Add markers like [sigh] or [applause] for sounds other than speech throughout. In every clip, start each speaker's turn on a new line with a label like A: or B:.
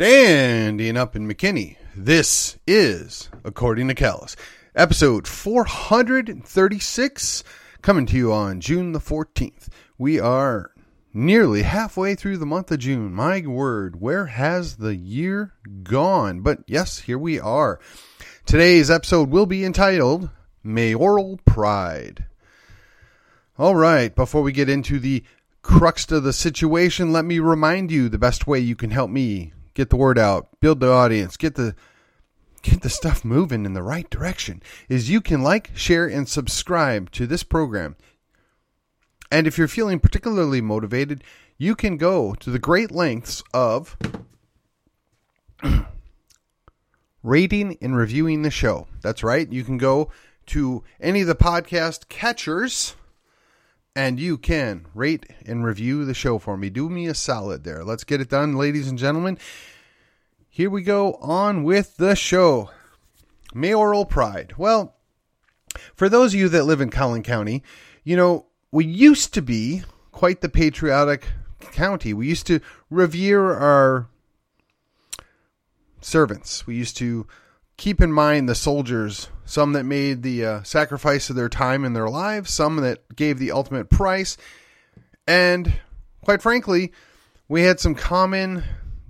A: Standing up in McKinney, this is According to Callus, episode 436, coming to you on June the 14th. We are nearly halfway through the month of June. My word, where has the year gone? But yes, here we are. Today's episode will be entitled Mayoral Pride. All right, before we get into the crux of the situation, let me remind you the best way you can help me get the word out, build the audience, get the get the stuff moving in the right direction is you can like, share and subscribe to this program. And if you're feeling particularly motivated, you can go to the great lengths of [clears throat] rating and reviewing the show. That's right. You can go to any of the podcast catchers and you can rate and review the show for me. Do me a solid there. Let's get it done, ladies and gentlemen here we go on with the show. Mayoral pride. Well, for those of you that live in Collin County, you know, we used to be quite the patriotic county. We used to revere our servants. We used to keep in mind the soldiers, some that made the uh, sacrifice of their time and their lives, some that gave the ultimate price. And quite frankly, we had some common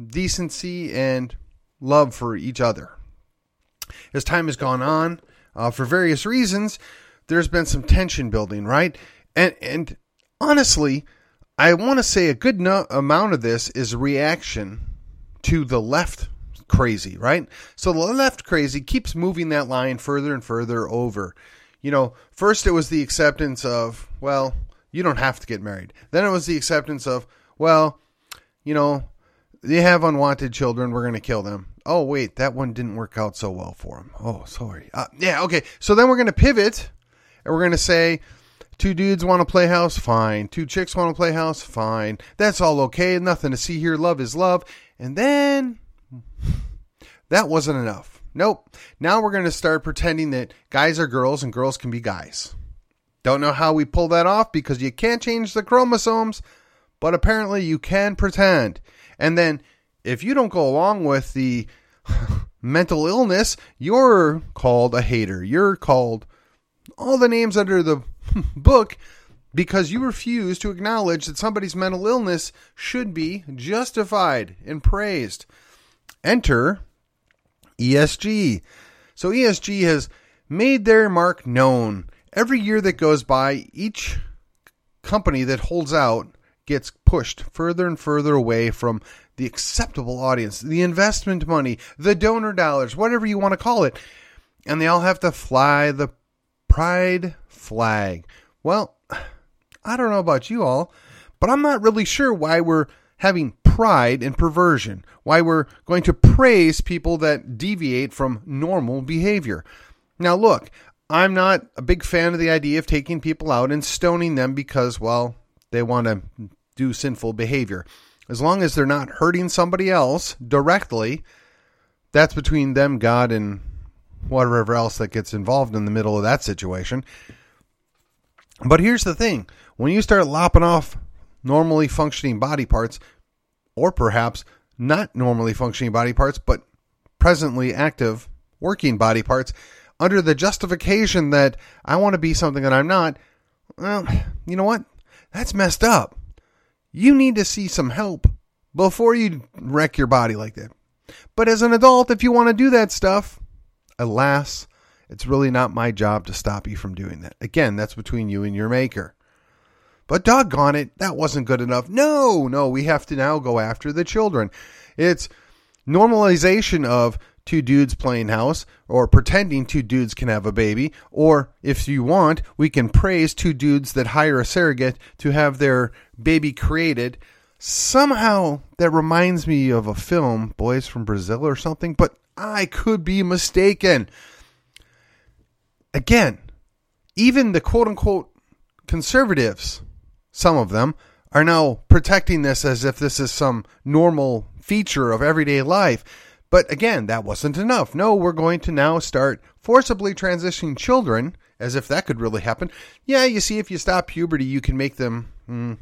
A: decency and love for each other. As time has gone on, uh, for various reasons, there's been some tension building, right? And and honestly, I want to say a good no- amount of this is reaction to the left crazy, right? So the left crazy keeps moving that line further and further over. You know, first it was the acceptance of, well, you don't have to get married. Then it was the acceptance of, well, you know, they have unwanted children. We're going to kill them. Oh, wait, that one didn't work out so well for them. Oh, sorry. Uh, yeah, okay. So then we're going to pivot and we're going to say two dudes want to play house. Fine. Two chicks want to play house. Fine. That's all okay. Nothing to see here. Love is love. And then that wasn't enough. Nope. Now we're going to start pretending that guys are girls and girls can be guys. Don't know how we pull that off because you can't change the chromosomes, but apparently you can pretend. And then if you don't go along with the [laughs] mental illness, you're called a hater. You're called all the names under the [laughs] book because you refuse to acknowledge that somebody's mental illness should be justified and praised. Enter ESG. So ESG has made their mark known. Every year that goes by, each company that holds out gets pushed further and further away from the acceptable audience, the investment money, the donor dollars, whatever you want to call it. And they all have to fly the pride flag. Well, I don't know about you all, but I'm not really sure why we're having pride and perversion, why we're going to praise people that deviate from normal behavior. Now, look, I'm not a big fan of the idea of taking people out and stoning them because, well, they want to do sinful behavior. As long as they're not hurting somebody else directly, that's between them, God, and whatever else that gets involved in the middle of that situation. But here's the thing when you start lopping off normally functioning body parts, or perhaps not normally functioning body parts, but presently active working body parts, under the justification that I want to be something that I'm not, well, you know what? That's messed up. You need to see some help before you wreck your body like that. But as an adult, if you want to do that stuff, alas, it's really not my job to stop you from doing that. Again, that's between you and your maker. But doggone it, that wasn't good enough. No, no, we have to now go after the children. It's normalization of two dudes playing house or pretending two dudes can have a baby. Or if you want, we can praise two dudes that hire a surrogate to have their baby created. Somehow that reminds me of a film, Boys from Brazil or something, but I could be mistaken. Again, even the quote unquote conservatives, some of them, are now protecting this as if this is some normal feature of everyday life. But again, that wasn't enough. No, we're going to now start forcibly transitioning children, as if that could really happen. Yeah, you see, if you stop puberty, you can make them mm,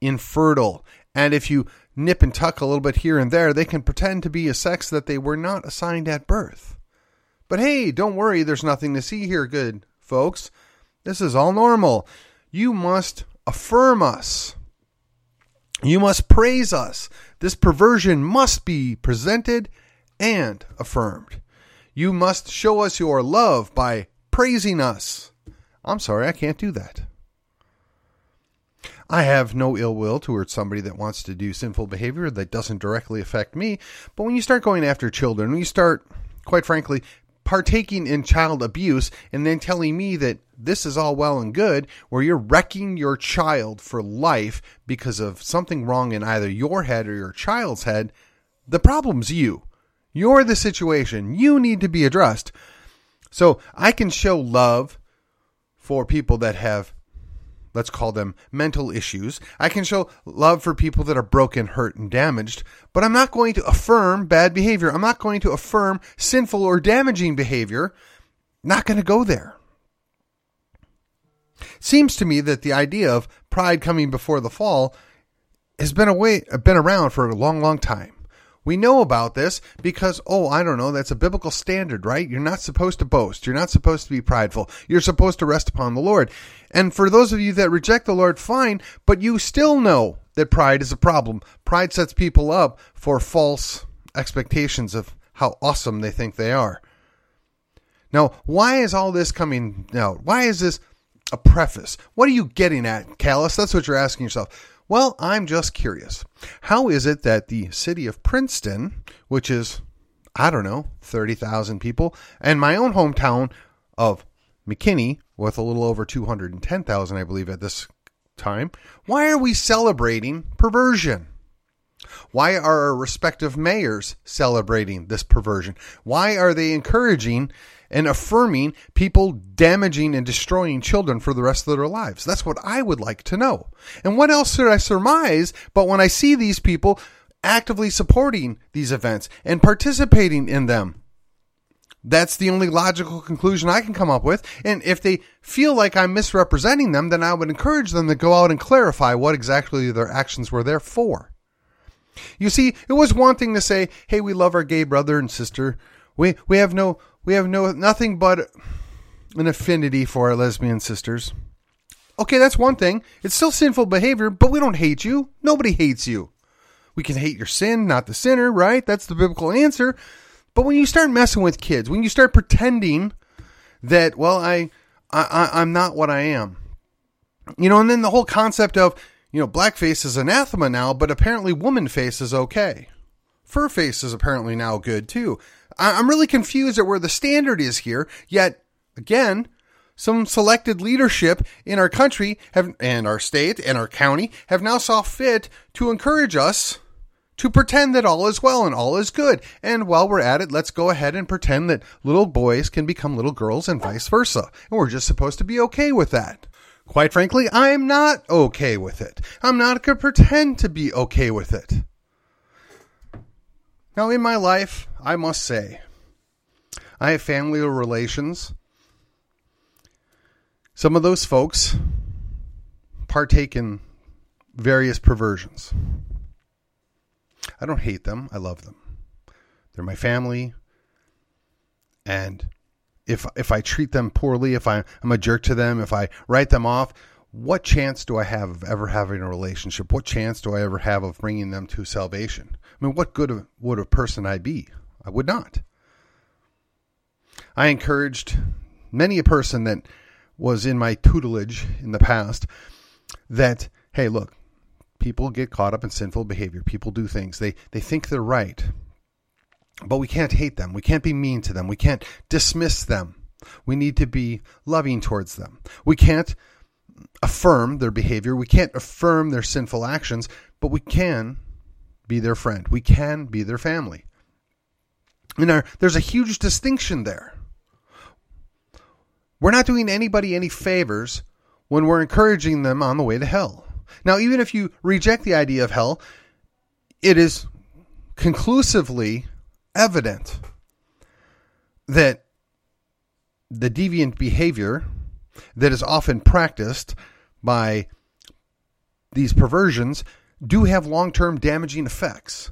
A: infertile. And if you nip and tuck a little bit here and there. They can pretend to be a sex that they were not assigned at birth. But hey, don't worry, there's nothing to see here, good folks. This is all normal. You must affirm us. You must praise us. This perversion must be presented and affirmed. You must show us your love by praising us. I'm sorry, I can't do that. I have no ill will towards somebody that wants to do sinful behavior that doesn't directly affect me. But when you start going after children, when you start, quite frankly, partaking in child abuse and then telling me that this is all well and good, where you're wrecking your child for life because of something wrong in either your head or your child's head, the problem's you. You're the situation. You need to be addressed. So I can show love for people that have let's call them mental issues. I can show love for people that are broken, hurt, and damaged, but I'm not going to affirm bad behavior. I'm not going to affirm sinful or damaging behavior. Not going to go there. Seems to me that the idea of pride coming before the fall has been away, been around for a long, long time. We know about this because, oh, I don't know, that's a biblical standard, right? You're not supposed to boast. You're not supposed to be prideful. You're supposed to rest upon the Lord. And for those of you that reject the Lord, fine, but you still know that pride is a problem. Pride sets people up for false expectations of how awesome they think they are. Now, why is all this coming out? Why is this a preface? What are you getting at, Callus? That's what you're asking yourself. Well, I'm just curious. How is it that the city of Princeton, which is, I don't know, 30,000 people, and my own hometown of McKinney, with a little over 210,000, I believe, at this time, why are we celebrating perversion? Why are our respective mayors celebrating this perversion? Why are they encouraging and affirming people damaging and destroying children for the rest of their lives? That's what I would like to know. And what else should I surmise but when I see these people actively supporting these events and participating in them? That's the only logical conclusion I can come up with. And if they feel like I'm misrepresenting them, then I would encourage them to go out and clarify what exactly their actions were there for. You see, it was one thing to say, "Hey, we love our gay brother and sister. We we have no we have no nothing but an affinity for our lesbian sisters. Okay, that's one thing. It's still sinful behavior, but we don't hate you. Nobody hates you. We can hate your sin, not the sinner, right? That's the biblical answer. But when you start messing with kids, when you start pretending that, well, I, I, I'm not what I am, you know, and then the whole concept of, you know, blackface is anathema now, but apparently woman face is okay. Fur face is apparently now good too. I'm really confused at where the standard is here. Yet, again, some selected leadership in our country have, and our state and our county have now saw fit to encourage us to pretend that all is well and all is good. And while we're at it, let's go ahead and pretend that little boys can become little girls and vice versa. And we're just supposed to be okay with that. Quite frankly, I'm not okay with it. I'm not going to pretend to be okay with it. Now, in my life, I must say, I have family or relations. Some of those folks partake in various perversions. I don't hate them, I love them. They're my family. And if if I treat them poorly, if I, I'm a jerk to them, if I write them off, what chance do I have of ever having a relationship? What chance do I ever have of bringing them to salvation? I mean, what good would a person I be? I would not. I encouraged many a person that was in my tutelage in the past that, hey, look, people get caught up in sinful behavior. People do things. They they think they're right. But we can't hate them. We can't be mean to them. We can't dismiss them. We need to be loving towards them. We can't affirm their behavior. We can't affirm their sinful actions, but we can be their friend. We can be their family. And our, there's a huge distinction there. We're not doing anybody any favors when we're encouraging them on the way to hell. Now, even if you reject the idea of hell, it is conclusively evident that the deviant behavior that is often practiced by these perversions do have long term damaging effects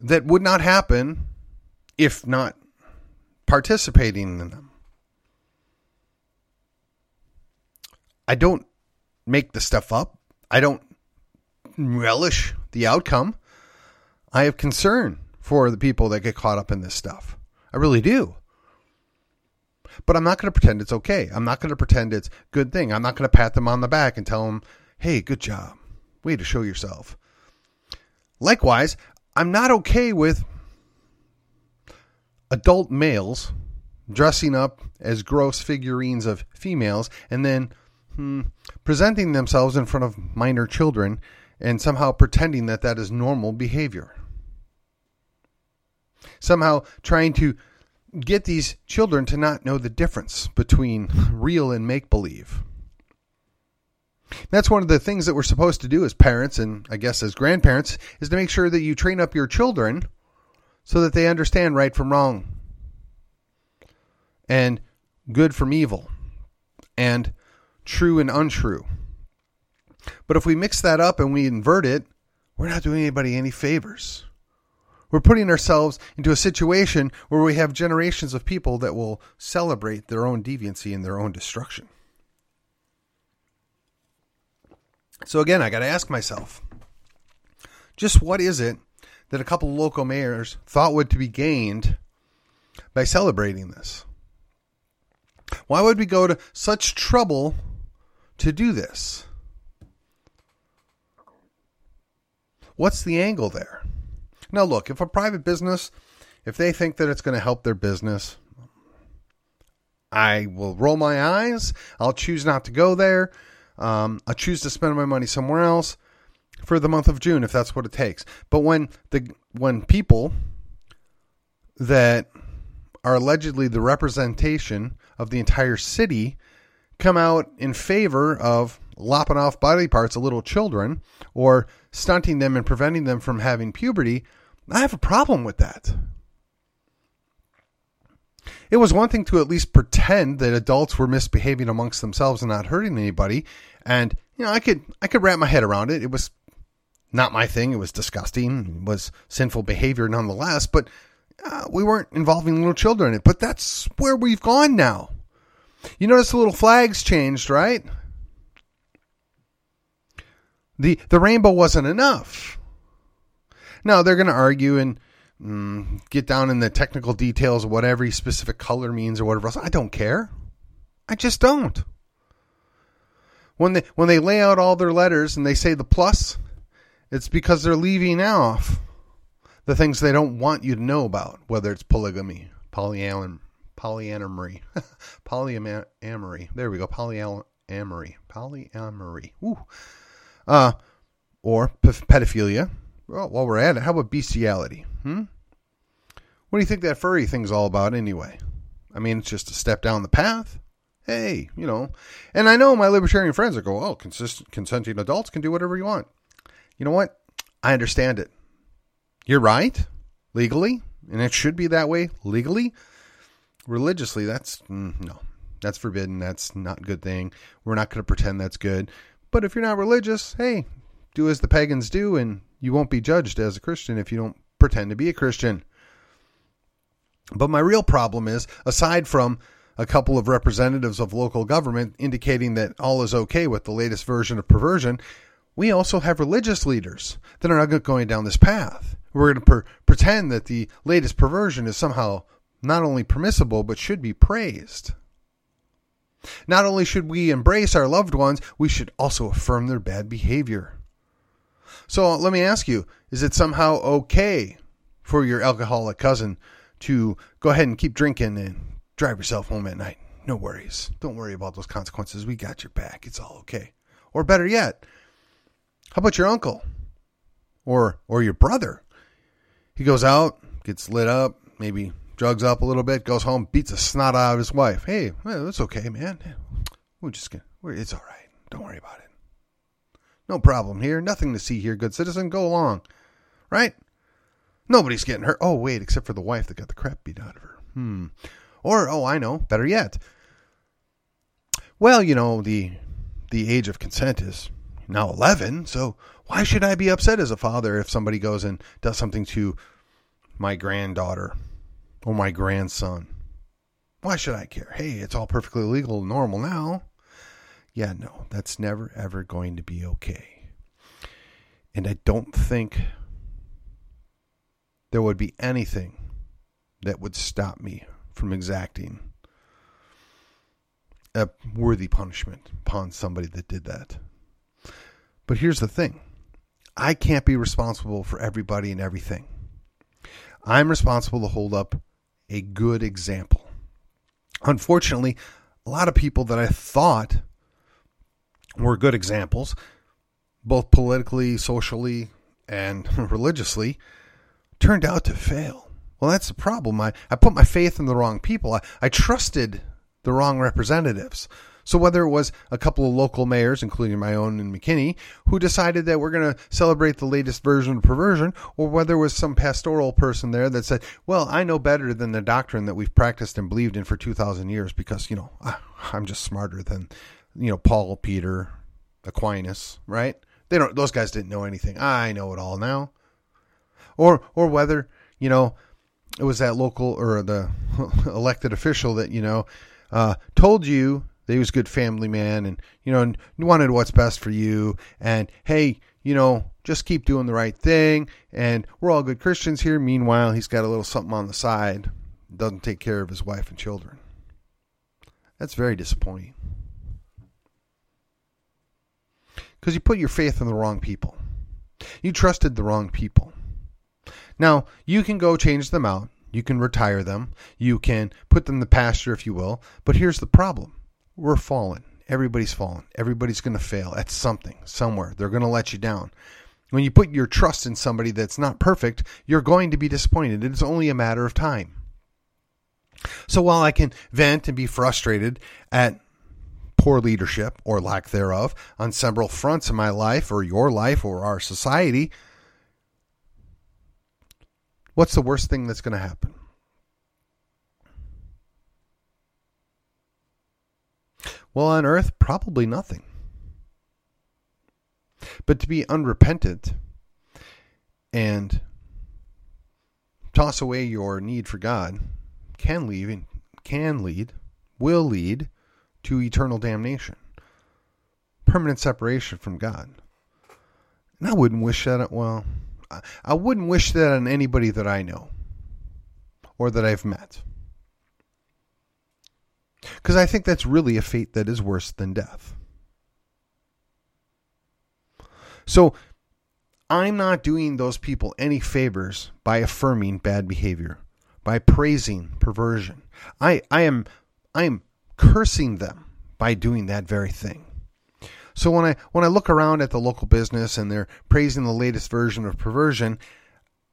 A: that would not happen if not participating in them. I don't make the stuff up. I don't relish the outcome. I have concern for the people that get caught up in this stuff. I really do. But I'm not going to pretend it's okay. I'm not going to pretend it's good thing. I'm not going to pat them on the back and tell them, "Hey, good job. Way to show yourself." Likewise, I'm not okay with adult males dressing up as gross figurines of females and then hmm, presenting themselves in front of minor children and somehow pretending that that is normal behavior. Somehow trying to get these children to not know the difference between [laughs] real and make believe. That's one of the things that we're supposed to do as parents and I guess as grandparents is to make sure that you train up your children so that they understand right from wrong and good from evil and true and untrue. But if we mix that up and we invert it, we're not doing anybody any favors. We're putting ourselves into a situation where we have generations of people that will celebrate their own deviancy and their own destruction. So again, I got to ask myself just what is it that a couple local mayors thought would to be gained by celebrating this? Why would we go to such trouble to do this? What's the angle there? Now, look, if a private business, if they think that it's going to help their business, I will roll my eyes. I'll choose not to go there. Um, I'll choose to spend my money somewhere else for the month of June if that's what it takes. But when the when people that are allegedly the representation of the entire city come out in favor of lopping off body parts of little children or stunting them and preventing them from having puberty, I have a problem with that. It was one thing to at least pretend that adults were misbehaving amongst themselves and not hurting anybody, and you know I could I could wrap my head around it. It was not my thing. It was disgusting. It was sinful behavior nonetheless, but uh, we weren't involving little children in it. But that's where we've gone now. You notice the little flags changed, right? The the rainbow wasn't enough. Now they're going to argue and mm, get down in the technical details of what every specific color means or whatever else. I don't care. I just don't. When they when they lay out all their letters and they say the plus, it's because they're leaving off the things they don't want you to know about, whether it's polygamy, polyamory, [laughs] polyamory, polyamory. There we go, polyamory, polyamory. Woo. Uh, or pedophilia. Well, while we're at it, how about bestiality? Hmm. What do you think that furry thing's all about, anyway? I mean, it's just a step down the path. Hey, you know, and I know my libertarian friends that go, "Oh, consistent, consenting adults can do whatever you want." You know what? I understand it. You're right, legally, and it should be that way legally religiously, that's mm, no, that's forbidden. That's not a good thing. We're not going to pretend that's good. But if you're not religious, hey, do as the pagans do, and you won't be judged as a Christian if you don't pretend to be a Christian. But my real problem is, aside from a couple of representatives of local government indicating that all is okay with the latest version of perversion, we also have religious leaders that are not going down this path. We're going to per- pretend that the latest perversion is somehow not only permissible, but should be praised. Not only should we embrace our loved ones, we should also affirm their bad behavior. So let me ask you is it somehow okay for your alcoholic cousin to go ahead and keep drinking and drive yourself home at night? No worries. Don't worry about those consequences. We got your back. It's all okay. Or better yet, how about your uncle? Or or your brother? He goes out, gets lit up, maybe drugs up a little bit, goes home, beats the snot out of his wife. Hey, well, that's okay, man. We're just gonna, we're, it's all right. Don't worry about it. No problem here. Nothing to see here, good citizen. Go along. Right? Nobody's getting hurt. Oh, wait, except for the wife that got the crap beat out of her. Hmm. Or, oh, I know. Better yet. Well, you know, the the age of consent is now 11, so why should I be upset as a father if somebody goes and does something to my granddaughter or my grandson? Why should I care? Hey, it's all perfectly legal and normal now. Yeah, no, that's never ever going to be okay. And I don't think there would be anything that would stop me from exacting a worthy punishment upon somebody that did that. But here's the thing I can't be responsible for everybody and everything. I'm responsible to hold up a good example. Unfortunately, a lot of people that I thought were good examples, both politically, socially, and [laughs] religiously, turned out to fail. Well, that's the problem. I, I put my faith in the wrong people. I, I trusted the wrong representatives. So whether it was a couple of local mayors, including my own in McKinney, who decided that we're going to celebrate the latest version of perversion, or whether it was some pastoral person there that said, well, I know better than the doctrine that we've practiced and believed in for 2,000 years because, you know, [laughs] I'm just smarter than, you know, Paul, Peter, Aquinas, right? They don't, those guys didn't know anything. I know it all now. Or, or whether, you know, it was that local or the [laughs] elected official that, you know, uh, told you that he was a good family man and, you know, and wanted what's best for you. And, hey, you know, just keep doing the right thing. And we're all good Christians here. Meanwhile, he's got a little something on the side, doesn't take care of his wife and children. That's very disappointing. Because you put your faith in the wrong people. You trusted the wrong people. Now, you can go change them out. You can retire them. You can put them the pasture, if you will. But here's the problem we're fallen. Everybody's fallen. Everybody's going to fail at something, somewhere. They're going to let you down. When you put your trust in somebody that's not perfect, you're going to be disappointed. It's only a matter of time. So while I can vent and be frustrated at poor leadership or lack thereof on several fronts in my life or your life or our society, what's the worst thing that's going to happen? Well, on earth, probably nothing. But to be unrepentant and toss away your need for God can lead can lead will lead to eternal damnation. Permanent separation from God. And I wouldn't wish that well, I wouldn't wish that on anybody that I know or that I've met. Because I think that's really a fate that is worse than death. So I'm not doing those people any favors by affirming bad behavior, by praising perversion. I, I am I am cursing them by doing that very thing. So when I when I look around at the local business and they're praising the latest version of perversion,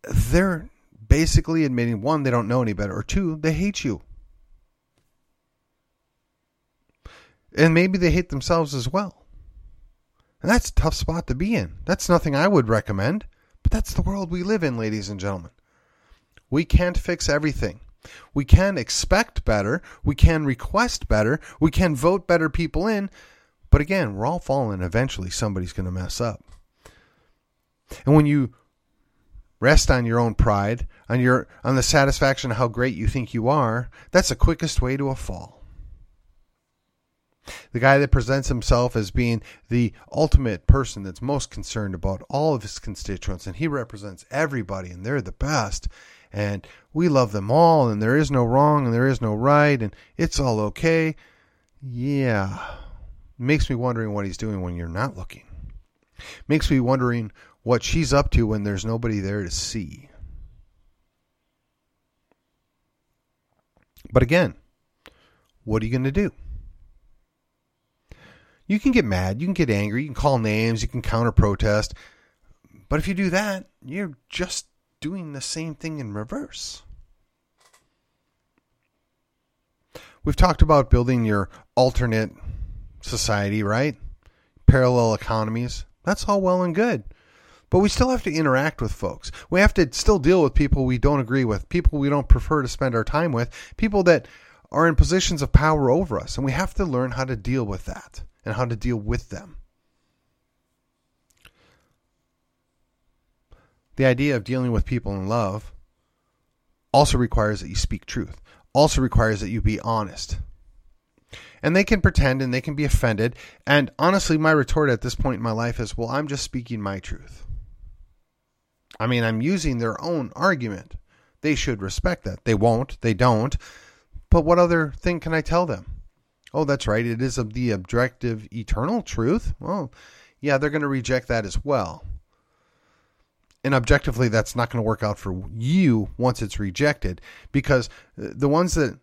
A: they're basically admitting one, they don't know any better, or two, they hate you. And maybe they hate themselves as well. And that's a tough spot to be in. That's nothing I would recommend, but that's the world we live in, ladies and gentlemen. We can't fix everything. We can expect better. We can request better. We can vote better people in. But again, we're all falling. Eventually, somebody's going to mess up. And when you rest on your own pride, on your on the satisfaction of how great you think you are, that's the quickest way to a fall. The guy that presents himself as being the ultimate person that's most concerned about all of his constituents, and he represents everybody, and they're the best, and we love them all, and there is no wrong, and there is no right, and it's all okay. Yeah. Makes me wondering what he's doing when you're not looking. Makes me wondering what she's up to when there's nobody there to see. But again, what are you going to do? You can get mad, you can get angry, you can call names, you can counter protest. But if you do that, you're just doing the same thing in reverse. We've talked about building your alternate society, right? Parallel economies. That's all well and good. But we still have to interact with folks. We have to still deal with people we don't agree with, people we don't prefer to spend our time with, people that are in positions of power over us. And we have to learn how to deal with that and how to deal with them. The idea of dealing with people in love also requires that you speak truth, also requires that you be honest. And they can pretend and they can be offended. And honestly, my retort at this point in my life is well, I'm just speaking my truth. I mean, I'm using their own argument. They should respect that. They won't, they don't. But what other thing can I tell them? Oh, that's right. It is of the objective eternal truth. Well, yeah, they're going to reject that as well. And objectively, that's not going to work out for you once it's rejected because uh, the ones that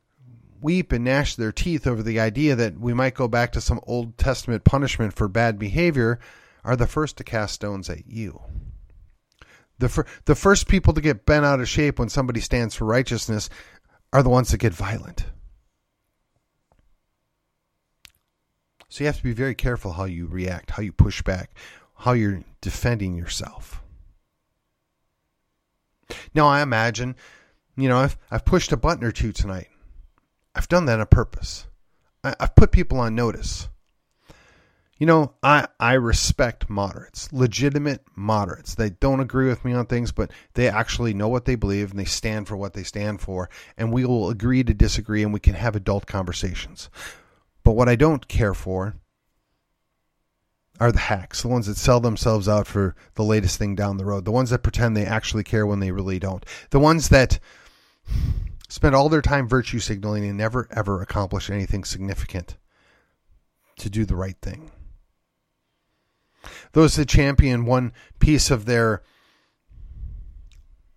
A: weep and gnash their teeth over the idea that we might go back to some Old Testament punishment for bad behavior are the first to cast stones at you. The, fir- the first people to get bent out of shape when somebody stands for righteousness are the ones that get violent. So you have to be very careful how you react, how you push back, how you're defending yourself. Now I imagine, you know, I've I've pushed a button or two tonight. I've done that on purpose. I, I've put people on notice. You know, I I respect moderates, legitimate moderates. They don't agree with me on things, but they actually know what they believe and they stand for what they stand for, and we will agree to disagree and we can have adult conversations. But what I don't care for are the hacks, the ones that sell themselves out for the latest thing down the road, the ones that pretend they actually care when they really don't, the ones that spend all their time virtue signaling and never ever accomplish anything significant to do the right thing. Those that champion one piece of their,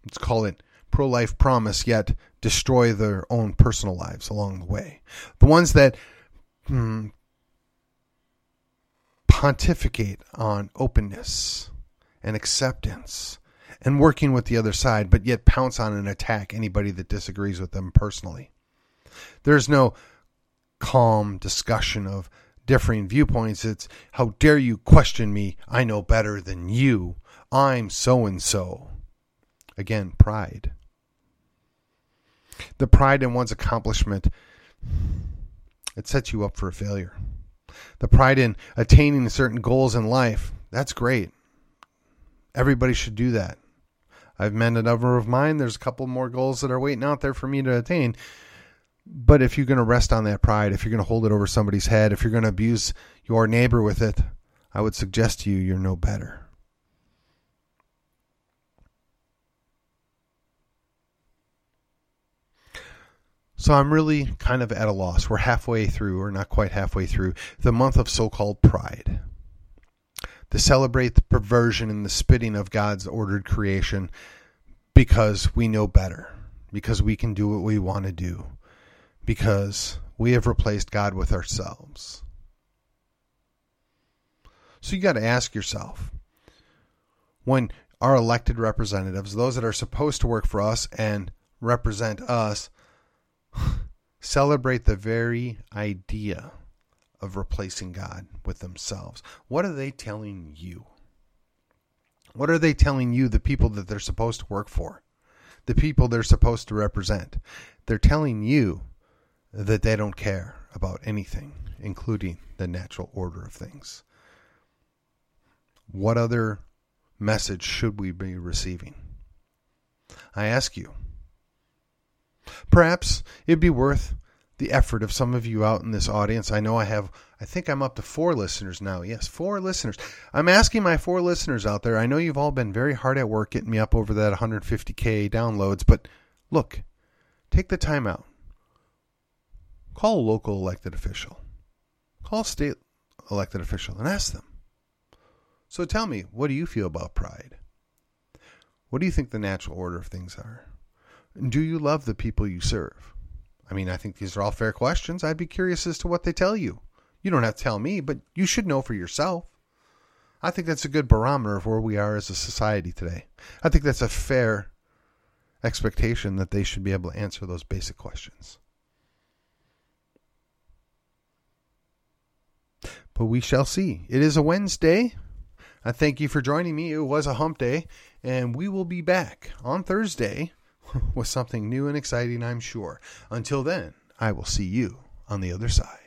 A: let's call it pro life promise, yet destroy their own personal lives along the way. The ones that hmm, pontificate on openness and acceptance and working with the other side, but yet pounce on and attack anybody that disagrees with them personally. There's no calm discussion of differing viewpoints. It's how dare you question me? I know better than you. I'm so and so. Again, pride. The pride in one's accomplishment it sets you up for a failure. The pride in attaining certain goals in life, that's great. Everybody should do that. I've met a number of mine. There's a couple more goals that are waiting out there for me to attain. But if you're going to rest on that pride, if you're going to hold it over somebody's head, if you're going to abuse your neighbor with it, I would suggest to you you're no better. So I'm really kind of at a loss. We're halfway through, or not quite halfway through, the month of so called pride. To celebrate the perversion and the spitting of God's ordered creation because we know better, because we can do what we want to do, because we have replaced God with ourselves. So you got to ask yourself when our elected representatives, those that are supposed to work for us and represent us, [sighs] celebrate the very idea of replacing God with themselves. What are they telling you? What are they telling you, the people that they're supposed to work for, the people they're supposed to represent? They're telling you that they don't care about anything, including the natural order of things. What other message should we be receiving? I ask you, Perhaps it'd be worth the effort of some of you out in this audience. I know I have, I think I'm up to four listeners now. Yes, four listeners. I'm asking my four listeners out there. I know you've all been very hard at work getting me up over that 150K downloads, but look, take the time out. Call a local elected official, call a state elected official, and ask them. So tell me, what do you feel about pride? What do you think the natural order of things are? Do you love the people you serve? I mean, I think these are all fair questions. I'd be curious as to what they tell you. You don't have to tell me, but you should know for yourself. I think that's a good barometer of where we are as a society today. I think that's a fair expectation that they should be able to answer those basic questions. But we shall see. It is a Wednesday. I thank you for joining me. It was a hump day, and we will be back on Thursday [laughs] with something new and exciting, I'm sure. Until then, I will see you on the other side.